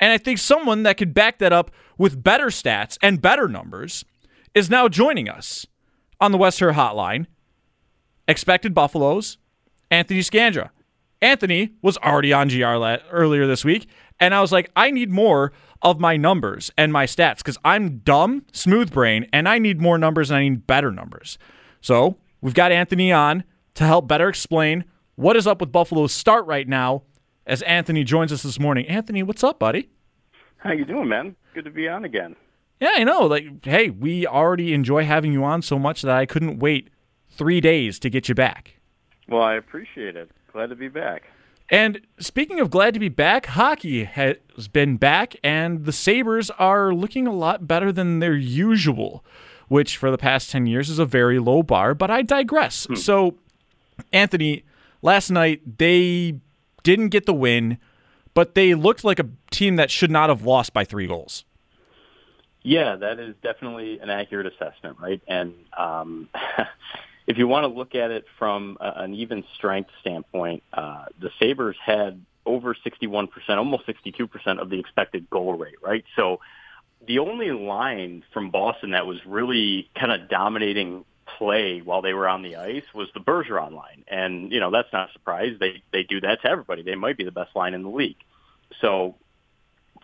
And I think someone that could back that up with better stats and better numbers is now joining us on the West Her Hotline. Expected Buffalo's, Anthony Scandra. Anthony was already on GR earlier this week, and I was like, I need more of my numbers and my stats because I'm dumb, smooth brain, and I need more numbers and I need better numbers. So we've got Anthony on to help better explain what is up with Buffalo's start right now as Anthony joins us this morning. Anthony, what's up, buddy? How you doing, man? Good to be on again. Yeah, I know. Like, hey, we already enjoy having you on so much that I couldn't wait three days to get you back. Well, I appreciate it. Glad to be back. And speaking of glad to be back, hockey has been back, and the Sabres are looking a lot better than their usual, which for the past 10 years is a very low bar, but I digress. Hmm. So, Anthony, last night they didn't get the win, but they looked like a team that should not have lost by three goals. Yeah, that is definitely an accurate assessment, right? And um, if you want to look at it from a, an even strength standpoint, uh, the Sabres had over 61%, almost 62% of the expected goal rate, right? So the only line from Boston that was really kind of dominating play while they were on the ice was the Bergeron line. And, you know, that's not a surprise. They, they do that to everybody. They might be the best line in the league. So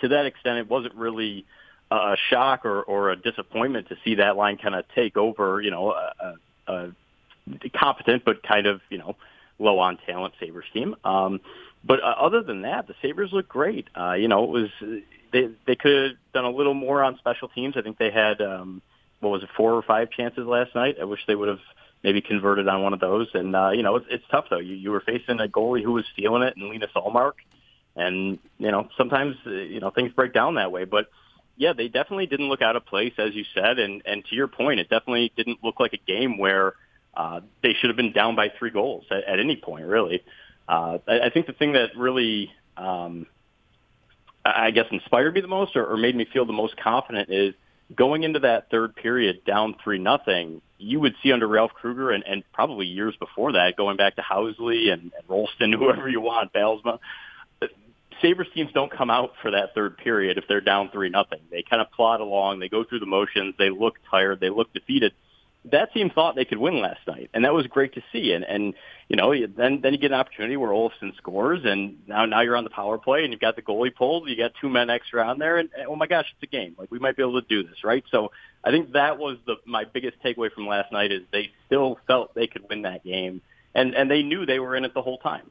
to that extent, it wasn't really a shock or, or a disappointment to see that line kind of take over, you know, a, a competent but kind of you know low on talent Sabres team. Um, but uh, other than that, the Sabres look great. Uh, you know, it was they they could have done a little more on special teams. I think they had um, what was it four or five chances last night. I wish they would have maybe converted on one of those. And uh, you know, it's, it's tough though. You you were facing a goalie who was feeling it, and Linus Ullmark. And you know, sometimes uh, you know things break down that way, but yeah, they definitely didn't look out of place, as you said, and and to your point, it definitely didn't look like a game where uh, they should have been down by three goals at, at any point, really. Uh, I, I think the thing that really, um, I guess, inspired me the most or, or made me feel the most confident is going into that third period down three nothing. You would see under Ralph Krueger and, and probably years before that, going back to Housley and, and Rolston, whoever you want, Bylsma. Uh, Sabres teams don't come out for that third period if they're down three nothing. They kind of plod along. They go through the motions. They look tired. They look defeated that team thought they could win last night, and that was great to see. And and you know, then then you get an opportunity where Olofsson scores, and now now you're on the power play, and you've got the goalie pulled, you got two men extra on there, and, and oh my gosh, it's a game. Like we might be able to do this, right? So I think that was the my biggest takeaway from last night is they still felt they could win that game, and and they knew they were in it the whole time.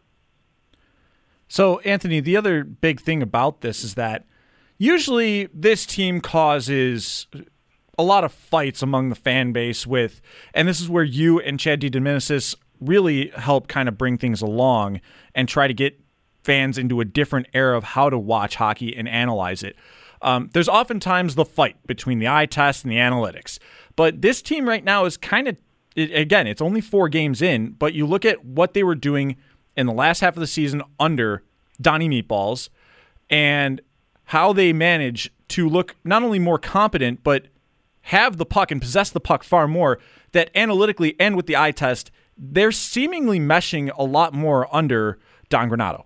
So Anthony, the other big thing about this is that usually this team causes a lot of fights among the fan base with, and this is where you and Chad D. DiDomenicis really help kind of bring things along and try to get fans into a different era of how to watch hockey and analyze it. Um, there's oftentimes the fight between the eye test and the analytics, but this team right now is kind of it, again, it's only four games in, but you look at what they were doing in the last half of the season under Donnie Meatballs and how they manage to look not only more competent, but have the puck and possess the puck far more, that analytically and with the eye test, they're seemingly meshing a lot more under Don Granato.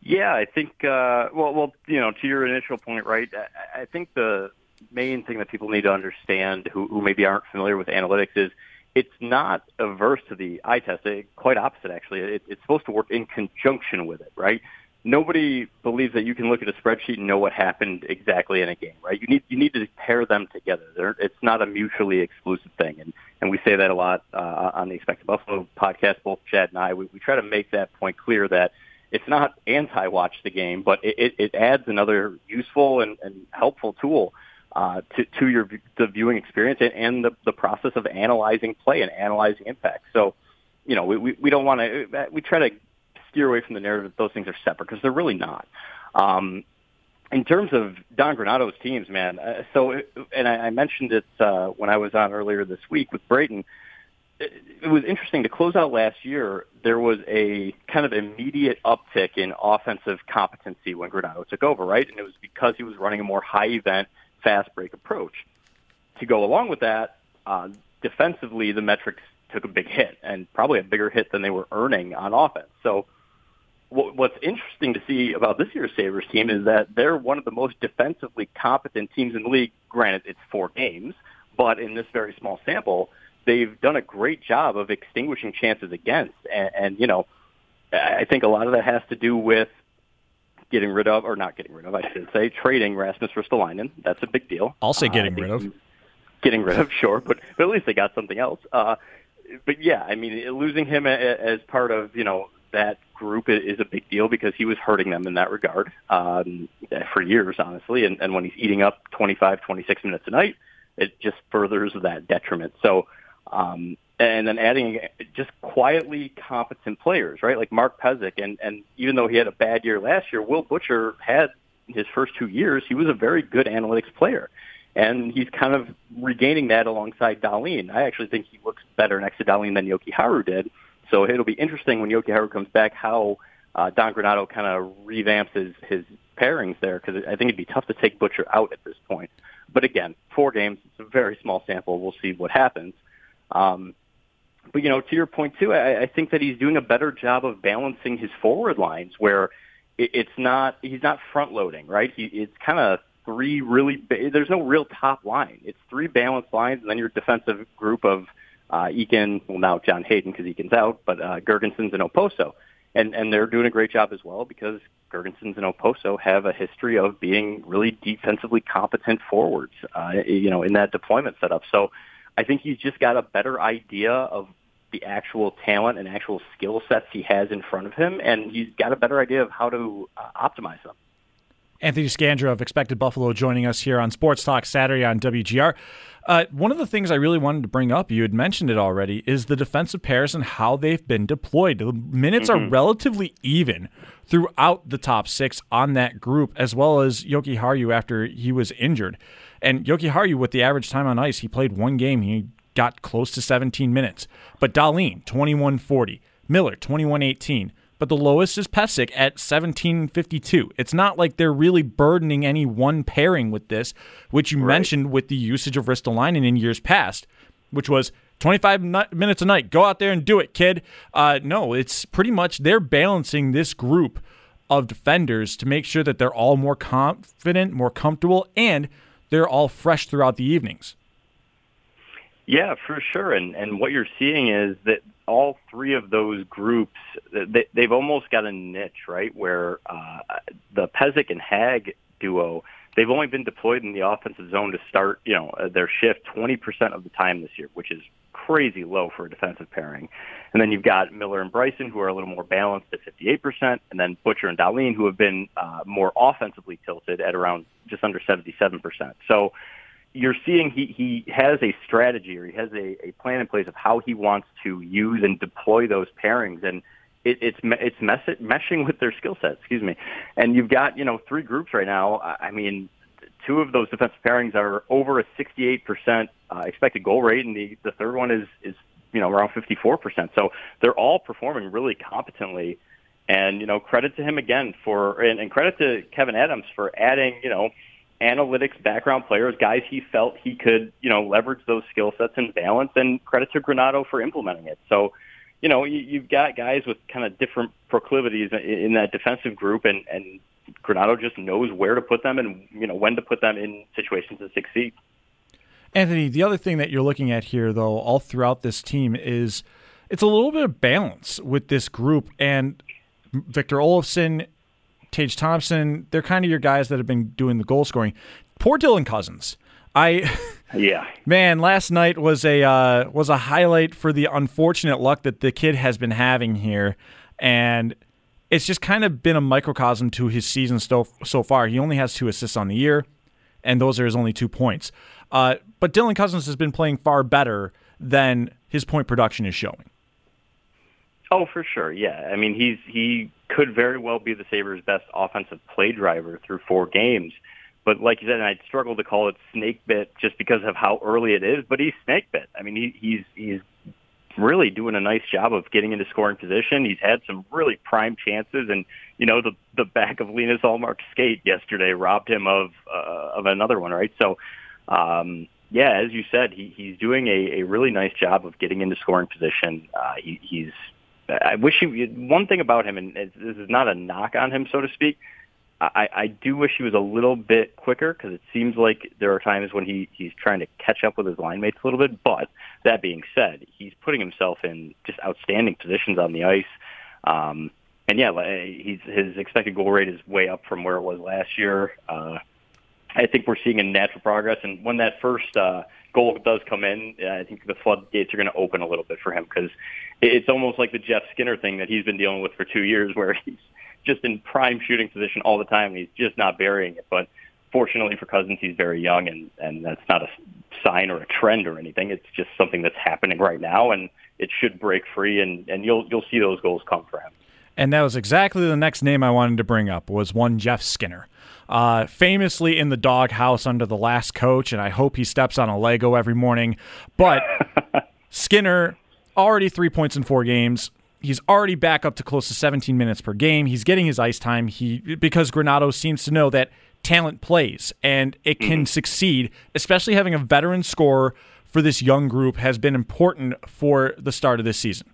Yeah, I think. Uh, well, well, you know, to your initial point, right? I, I think the main thing that people need to understand, who, who maybe aren't familiar with analytics, is it's not averse to the eye test. It, quite opposite, actually. It, it's supposed to work in conjunction with it, right? Nobody believes that you can look at a spreadsheet and know what happened exactly in a game, right? You need you need to pair them together. They're, it's not a mutually exclusive thing, and and we say that a lot uh, on the Expected Buffalo podcast. Both Chad and I, we, we try to make that point clear that it's not anti-watch the game, but it, it, it adds another useful and, and helpful tool uh, to, to your the viewing experience and, and the, the process of analyzing play and analyzing impact. So, you know, we, we, we don't want to, we try to steer away from the narrative that those things are separate because they're really not. Um, in terms of Don Granato's teams, man, uh, so, and I, I mentioned it uh, when I was on earlier this week with Brayton, it, it was interesting to close out last year. There was a kind of immediate uptick in offensive competency when Granato took over, right? And it was because he was running a more high event, fast break approach. To go along with that, uh, defensively, the metrics took a big hit and probably a bigger hit than they were earning on offense. So what's interesting to see about this year's Sabres team is that they're one of the most defensively competent teams in the league. Granted, it's four games, but in this very small sample, they've done a great job of extinguishing chances against. And, and you know, I think a lot of that has to do with getting rid of, or not getting rid of, I should say, trading Rasmus Ristolainen. That's a big deal. I'll say getting uh, rid of. Getting rid of, sure, but, but at least they got something else. Uh, but yeah, I mean, losing him as part of you know that group is a big deal because he was hurting them in that regard um, for years, honestly. And, and when he's eating up 25, 26 minutes a night, it just furthers that detriment. So, um, and then adding just quietly competent players, right? Like Mark Pysyk, and and even though he had a bad year last year, Will Butcher had his first two years. He was a very good analytics player, and he's kind of regaining that alongside Dahlin. I actually think he looks better next to Dahlin than Jokiharju did. So it'll be interesting when Jokiharju comes back how uh, Don Granato kind of revamps his his pairings there because I think it'd be tough to take Butcher out at this point. But again, four games, it's a very small sample. We'll see what happens. Um, but you know, to your point too, I, I think that he's doing a better job of balancing his forward lines where it, it's not he's not front loading, right? He it's kind of three really. Ba- there's no real top line. It's three balanced lines, and then your defensive group of uh, Eakin, well now John Hayden because Eakin's out, but uh, Girgensons and Okposo, and and they're doing a great job as well because Girgensons and Okposo have a history of being really defensively competent forwards, uh, you know, in that deployment setup. So I think he's just got a better idea of the actual talent and actual skill sets he has in front of him, and he's got a better idea of how to uh, optimize them. Anthony Scandra of Expected Buffalo joining us here on Sports Talk Saturday on WGR. Uh, one of the things I really wanted to bring up, you had mentioned it already, is the defensive pairs and how they've been deployed. The minutes mm-hmm. are relatively even throughout the top six on that group, as well as Jokiharju after he was injured. And Jokiharju, with the average time on ice, he played one game. He got close to 17 minutes. But Dahlin, 21-40. Miller, 21-18 but the lowest is Pysyk at 1752. It's not like they're really burdening any one pairing with this, which you right. mentioned with the usage of Ristolainen in years past, which was 25 minutes a night. Go out there and do it, kid. Uh, no, it's pretty much they're balancing this group of defenders to make sure that they're all more confident, more comfortable, and they're all fresh throughout the evenings. Yeah, for sure. And and what you're seeing is that all three of those groups, they, they've almost got a niche, right? Where uh, the Pysyk and Hagg duo, they've only been deployed in the offensive zone to start, you know, uh, their shift 20% of the time this year, which is crazy low for a defensive pairing. And then you've got Miller and Bryson, who are a little more balanced at 58%, and then Butcher and Dahlin, who have been uh, more offensively tilted at around just under 77%. So you're seeing he, he has a strategy or he has a, a plan in place of how he wants to use and deploy those pairings. And it, it's it's mess- meshing with their skill set excuse me. And you've got you know three groups right now. I mean two of those defensive pairings are over a 68% uh, expected goal rate. And the the third one is is you know around 54% so they're all performing really competently. And you know credit to him again for and, and credit to Kevin Adams for adding you know analytics background players, guys he felt he could, you know, leverage those skill sets and balance, and credit to Granato for implementing it. So, you know, you, you've got guys with kind of different proclivities in, in that defensive group, and, and Granato just knows where to put them and, you know, when to put them in situations to succeed. Anthony, the other thing that you're looking at here, though, all throughout this team is it's a little bit of balance with this group. And Victor Olofsson Tage Thompson, they're kind of your guys that have been doing the goal scoring. Poor Dylan Cozens. I yeah man, last night was a uh, was a highlight for the unfortunate luck that the kid has been having here, and it's just kind of been a microcosm to his season so so far. He only has two assists on the year, and those are his only two points. Uh, but Dylan Cozens has been playing far better than his point production is showing. Oh, for sure. Yeah. I mean, he's he could very well be the Sabres' best offensive play driver through four games. But like you said, and I'd struggle to call it snake bit just because of how early it is, but he's snake bit. I mean, he, he's he's really doing a nice job of getting into scoring position. He's had some really prime chances, and you know the the back of Linus Ullmark's skate yesterday robbed him of uh, of another one, right? So, um, yeah, as you said, he, he's doing a, a really nice job of getting into scoring position. Uh, he, he's I wish he. One thing about him, and this is not a knock on him, so to speak. I, I do wish he was a little bit quicker because it seems like there are times when he he's trying to catch up with his line mates a little bit. But that being said, he's putting himself in just outstanding positions on the ice. Um, and yeah, he's, his expected goal rate is way up from where it was last year. Uh, I think we're seeing a natural progress. And when that first uh, goal does come in, I think the floodgates are going to open a little bit for him because it's almost like the Jeff Skinner thing that he's been dealing with for two years, where he's just in prime shooting position all the time. And he's just not burying it. But fortunately for Cozens, he's very young, and and that's not a sign or a trend or anything. It's just something that's happening right now, and it should break free, and and you'll you'll see those goals come for him. And that was exactly the next name I wanted to bring up was one Jeff Skinner. Uh, famously in the doghouse under the last coach, and I hope he steps on a Lego every morning. But Skinner, already three points in four games. He's already back up to close to 17 minutes per game. He's getting his ice time. He because Granato seems to know that talent plays and it can mm-hmm. succeed, especially having a veteran scorer for this young group has been important for the start of this season.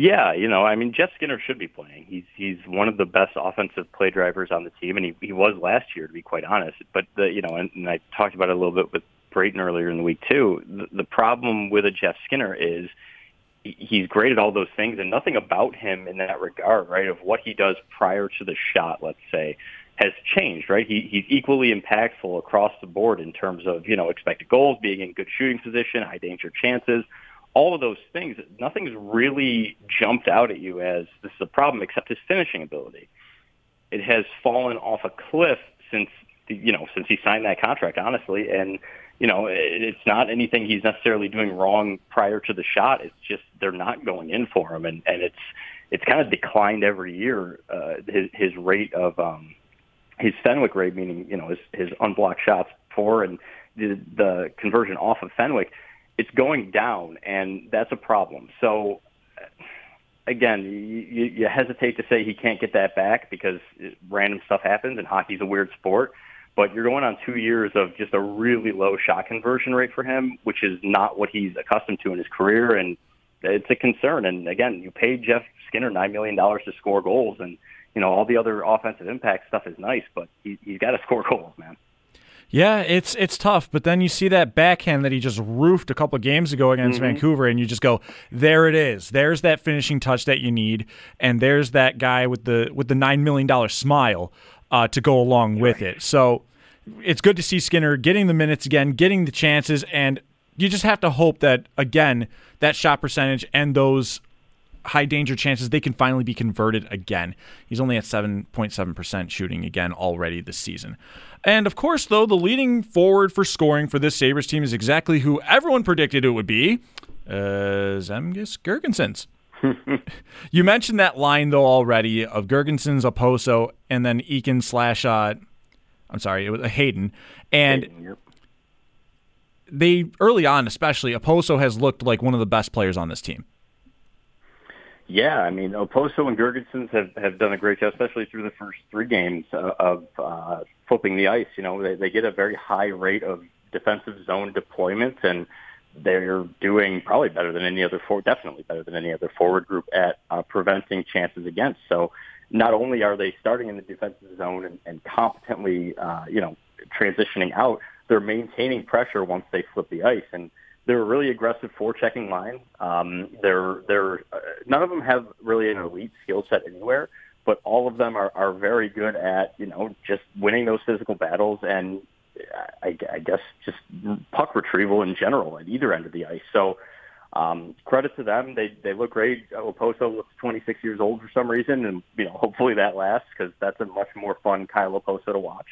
Yeah, you know, I mean, Jeff Skinner should be playing. He's he's one of the best offensive play drivers on the team, and he he was last year, to be quite honest. But the you know, and, and I talked about it a little bit with Brayton earlier in the week too. The, the problem with a Jeff Skinner is he's great at all those things, and nothing about him in that regard, right? Of what he does prior to the shot, let's say, has changed, right? He, he's equally impactful across the board in terms of you know expected goals, being in good shooting position, high danger chances all of those things, nothing's really jumped out at you as this is a problem except his finishing ability. It has fallen off a cliff since you know since he signed that contract, honestly, and you know it's not anything he's necessarily doing wrong prior to the shot. It's just they're not going in for him, and and it's it's kind of declined every year. Uh, his his rate of um, his Fenwick rate, meaning you know his his unblocked shots for and the the conversion off of Fenwick it's going down, and that's a problem. So uh, again, you, you hesitate to say he can't get that back because random stuff happens, and hockey's a weird sport. But you're going on two years of just a really low shot conversion rate for him, which is not what he's accustomed to in his career, and it's a concern. And again, you paid Jeff Skinner nine million dollars to score goals, and you know all the other offensive impact stuff is nice, but he, he's got to score goals, man. Yeah, it's it's tough, but then you see that backhand that he just roofed a couple games ago against mm-hmm. Vancouver, and you just go, "There it is. There's that finishing touch that you need, and there's that guy with the with the nine million dollar smile uh, to go along with it." So it's good to see Skinner getting the minutes again, getting the chances, and you just have to hope that again that shot percentage and those high danger chances they can finally be converted again. He's only at 7.7% shooting again already this season. And of course, though, the leading forward for scoring for this Sabres team is exactly who everyone predicted it would be uh, Zemgus Girgensons. you mentioned that line, though, already of Girgensons, Okposo, and then Eakin slash, uh, I'm sorry, it was a Hayden. And. Hayden, yep they early on, especially Okposo has looked like one of the best players on this team. Yeah, I mean, Okposo and Girgensons have, have done a great job, especially through the first three games of uh, flipping the ice. You know, they, they get a very high rate of defensive zone deployments, and they're doing probably better than any other forward, definitely better than any other forward group at uh, preventing chances against. So not only are they starting in the defensive zone and, and competently, uh, you know, transitioning out, they're maintaining pressure once they flip the ice. And they're a really aggressive forechecking line. Um, they're they're uh, none of them have really an elite skill set anywhere, but all of them are, are very good at you know just winning those physical battles and I, I guess just puck retrieval in general at either end of the ice. So um, credit to them. They they look great. Okposo looks 26 years old for some reason, and you know hopefully that lasts because that's a much more fun Kyle Okposo to watch.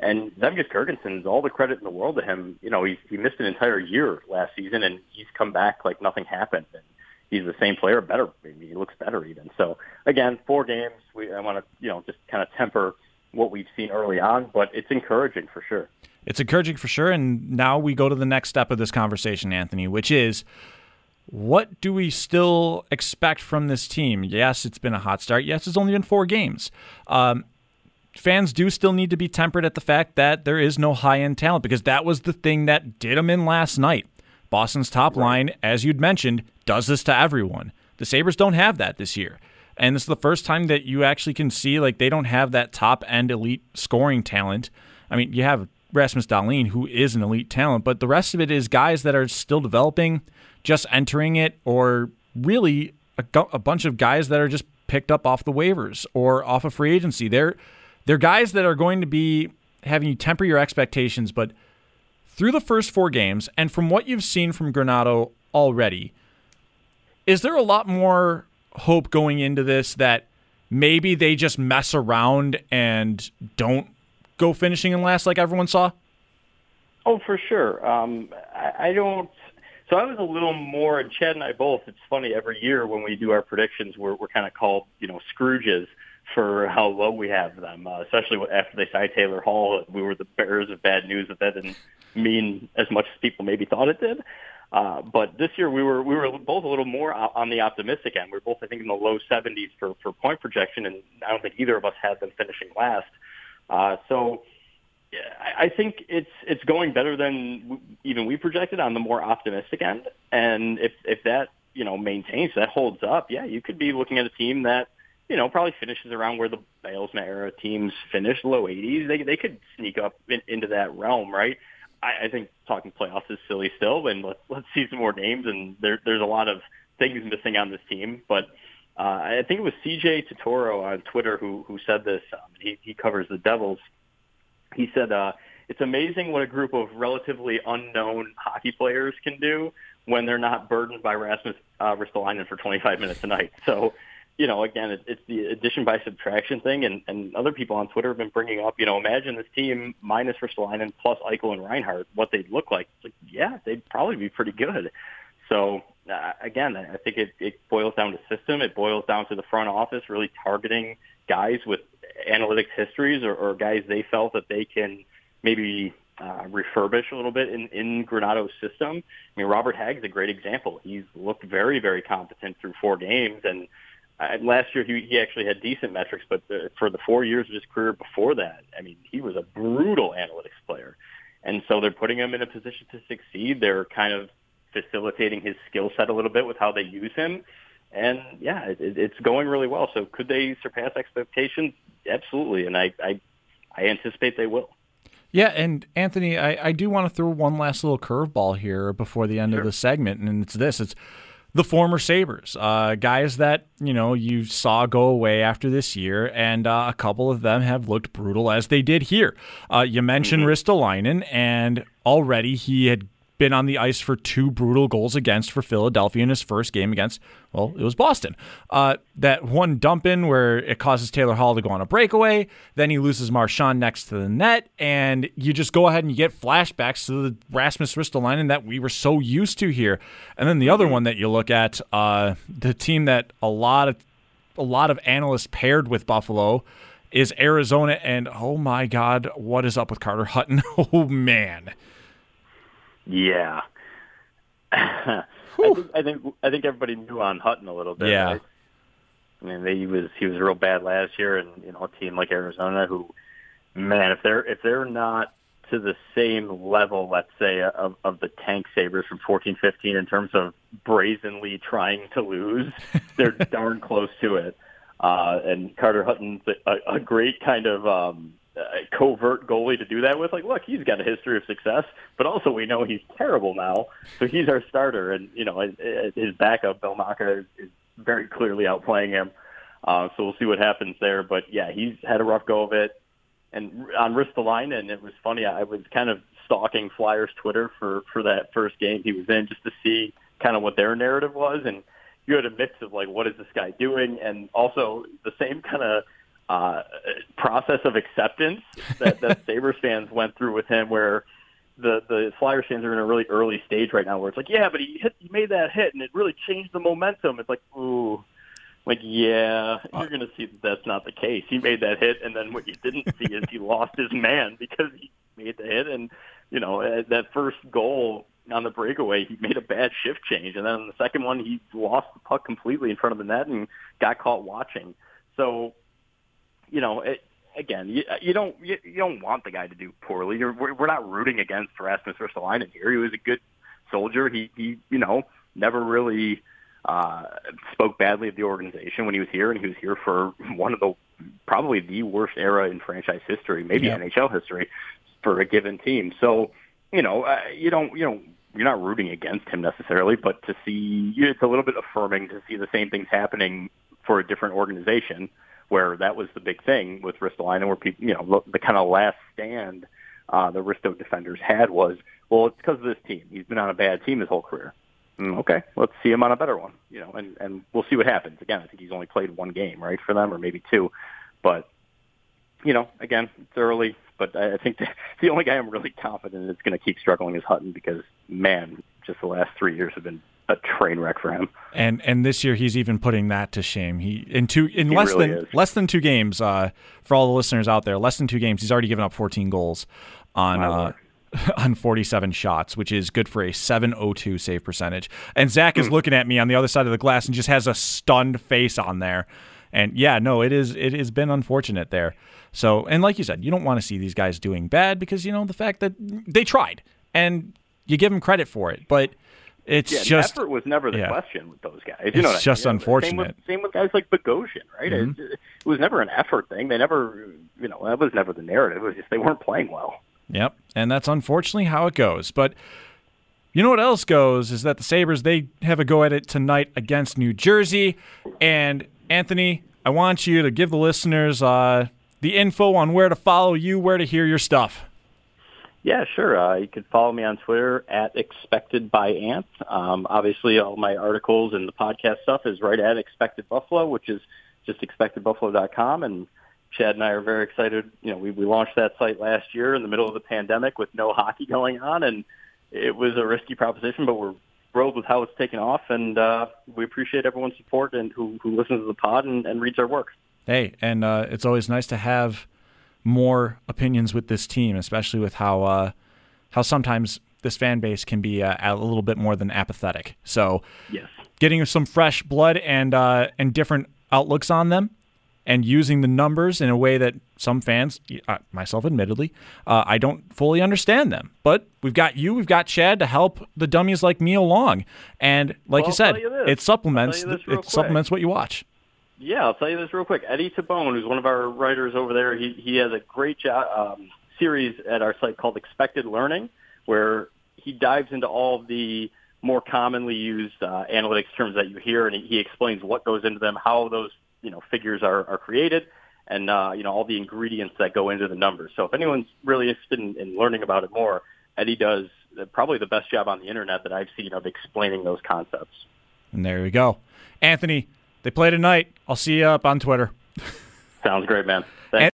And Zemgus Girgensons, all the credit in the world to him. You know, he he missed an entire year last season, and he's come back like nothing happened. And he's the same player, better. He looks better even. So again, four games. We I want to you know just kind of temper what we've seen early on, but it's encouraging for sure. It's encouraging for sure. And now we go to the next step of this conversation, Anthony, which is what do we still expect from this team? Yes, it's been a hot start. Yes, it's only been four games. Um, fans do still need to be tempered at the fact that there is no high end talent because that was the thing that did them in last night. Boston's top line, as you'd mentioned, does this to everyone. The Sabres don't have that this year. And this is the first time that you actually can see like they don't have that top end elite scoring talent. I mean, you have Rasmus Dahlin, who is an elite talent, but the rest of it is guys that are still developing, just entering it, or really a, a bunch of guys that are just picked up off the waivers or off of free agency. They're they're guys that are going to be having you temper your expectations, but through the first four games and from what you've seen from Granato already, is there a lot more hope going into this that maybe they just mess around and don't go finishing in last like everyone saw? Oh, for sure. Um, I, I don't. So I was a little more, and Chad and I both. It's funny every year when we do our predictions, we're we're kind of called you know Scrooges for how low we have them, uh, especially after they signed Taylor Hall. We were the bearers of bad news that that didn't mean as much as people maybe thought it did. Uh, but this year we were we were both a little more on the optimistic end. We are both I think in the low 70s for for point projection, and I don't think either of us had them finishing last. Uh, so I think it's it's going better than even we projected on the more optimistic end. And if if that you know maintains, that holds up, yeah, you could be looking at a team that you know probably finishes around where the Bylsma era teams finished, low 80s. They they could sneak up in, into that realm, right? I, I think talking playoffs is silly still, and let's let's see some more names. And there there's a lot of things missing on this team, but. Uh, I think it was CJ Turtoro on Twitter who who said this. Um, he he covers the Devils, he said, uh, it's amazing what a group of relatively unknown hockey players can do when they're not burdened by Rasmus uh, Ristolainen for 25 minutes a night. So, you know, again, it, it's the addition by subtraction thing, and, and other people on Twitter have been bringing up, you know, imagine this team minus Ristolainen plus Eichel and Reinhart, what they'd look like. It's like, yeah, they'd probably be pretty good. So, uh, again, I think it, it boils down to system. It boils down to the front office really targeting guys with analytics histories or, or guys they felt that they can maybe uh, refurbish a little bit in, in Granato's system. I mean, Robert Hagg's a great example. He's looked very, very competent through four games, and uh, last year he, he actually had decent metrics, but the, for the four years of his career before that, I mean, he was a brutal analytics player. And so they're putting him in a position to succeed. They're kind of facilitating his skill set a little bit with how they use him. And yeah, it, it's going really well. So could they surpass expectations? Absolutely, and I I, I anticipate they will. Yeah, and Anthony, I, I do want to throw one last little curveball here before the end sure. of the segment, and it's this: it's the former Sabres, uh, guys that you know you saw go away after this year, and uh, a couple of them have looked brutal as they did here. Uh, you mentioned mm-hmm. Ristolainen, and already he had been on the ice for two brutal goals against for Philadelphia in his first game against, well, it was Boston. Uh, that one dump in where it causes Taylor Hall to go on a breakaway. Then he loses Marchand next to the net. And you just go ahead and you get flashbacks to the Rasmus Ristolainen that we were so used to here. And then the other one that you look at, uh, the team that a lot of a lot of analysts paired with Buffalo is Arizona. And oh my God, what is up with Carter Hutton? oh man. Yeah. I think I think I think everybody knew on Hutton a little bit. Yeah. Right? I mean, they, he was he was real bad last year, and you know, a team like Arizona, who, man, if they're if they're not to the same level, let's say, of, of the tank Sabres from fourteen fifteen in terms of brazenly trying to lose, they're darn close to it. Uh, and Carter Hutton's a, a great kind of um, a covert goalie to do that with. Like, look, he's got a history of success, but also we know he's terrible now. So he's our starter, and you know his backup Vejmelka is, is very clearly outplaying him. Uh, so we'll see what happens there. But yeah, he's had a rough go of it. And on Ristolainen, and it was funny. I was kind of stalking Flyers Twitter for for that first game he was in, just to see kind of what their narrative was. And you had a mix of like, what is this guy doing, and also the same kind of uh, process of acceptance that, that Sabres fans went through with him where the the Flyers fans are in a really early stage right now where it's like, yeah, but he hit, he made that hit and it really changed the momentum. It's like, ooh, like yeah, you're going to see that that's not the case. He made that hit, and then what you didn't see is he lost his man because he made the hit, and you know uh, that first goal on the breakaway, he made a bad shift change, and then on the second one, he lost the puck completely in front of the net and got caught watching. So you know, it, again, you, you don't you, you don't want the guy to do poorly. You're, we're, we're not rooting against Rasmus Ristolainen here. He was a good soldier. He he you know never really uh, spoke badly of the organization when he was here, and he was here for one of the probably the worst era in franchise history, maybe yeah. NHL history, for a given team. So, you know, uh, you don't, you know, you're not rooting against him necessarily, but to see it's a little bit affirming to see the same things happening for a different organization where that was the big thing with Ristolainen, where people, you know, the, kind of last stand uh, the Risto defenders had was, well, it's because of this team. He's been on a bad team his whole career. Mm, okay, let's see him on a better one, you know, and and we'll see what happens. Again, I think he's only played one game, right, for them, or maybe two, but you know, again, it's early, but I think the only guy I'm really confident is going to keep struggling is Hutton because man, just the last three years have been a train wreck for him. And and this year he's even putting that to shame. He in two in he less really than is. less than two games. Uh, for all the listeners out there, less than two games, he's already given up 14 goals on. Uh, on 47 shots, which is good for a 702 save percentage. And Zach is hmm. looking at me on the other side of the glass and just has a stunned face on there. And yeah, no, it is it has been unfortunate there. So, and like you said, you don't want to see these guys doing bad because you know the fact that they tried and you give them credit for it, but it's yeah, just effort was never the yeah. question with those guys. You know, it's just I mean? unfortunate. Same with, same with, guys like Bogosian, right? Mm-hmm. It, it, was never an effort thing. They never, you know, that was never the narrative. It was just they weren't playing well. Yep, and that's unfortunately how it goes. But you know what else goes is that the Sabres they have a go at it tonight against New Jersey. And Anthony, I want you to give the listeners uh, the info on where to follow you, where to hear your stuff. Yeah, sure. Uh, you can follow me on Twitter at expected by Ant. Um, obviously, all my articles and the podcast stuff is right at Expected Buffalo, which is just expectedbuffalo.com. And Chad and I are very excited. You know, we, we launched that site last year in the middle of the pandemic with no hockey going on, and it was a risky proposition, but we're thrilled with how it's taken off, and uh, we appreciate everyone's support and who, who listens to the pod and, and reads our work. Hey, and uh, it's always nice to have more opinions with this team, especially with how uh, how sometimes this fan base can be uh, a little bit more than apathetic. So, yes, getting some fresh blood and uh, and different outlooks on them, and using the numbers in a way that some fans, uh, myself admittedly, uh, I don't fully understand them. But we've got you, we've got Chad to help the dummies like me along, and like well, you said, you it supplements it quick. supplements what you watch. Yeah, I'll tell you this real quick. Eddie Tabone, who's one of our writers over there, he he has a great job, um, series at our site called Expected Learning, where he dives into all of the more commonly used uh, analytics terms that you hear, and he, explains what goes into them, how those you know figures are, are created, and uh, you know all the ingredients that go into the numbers. So if anyone's really interested in, in learning about it more, Eddie does probably the best job on the internet that I've seen of explaining those concepts. And there we go, Anthony. They play tonight. I'll see you up on Twitter. Sounds great, man.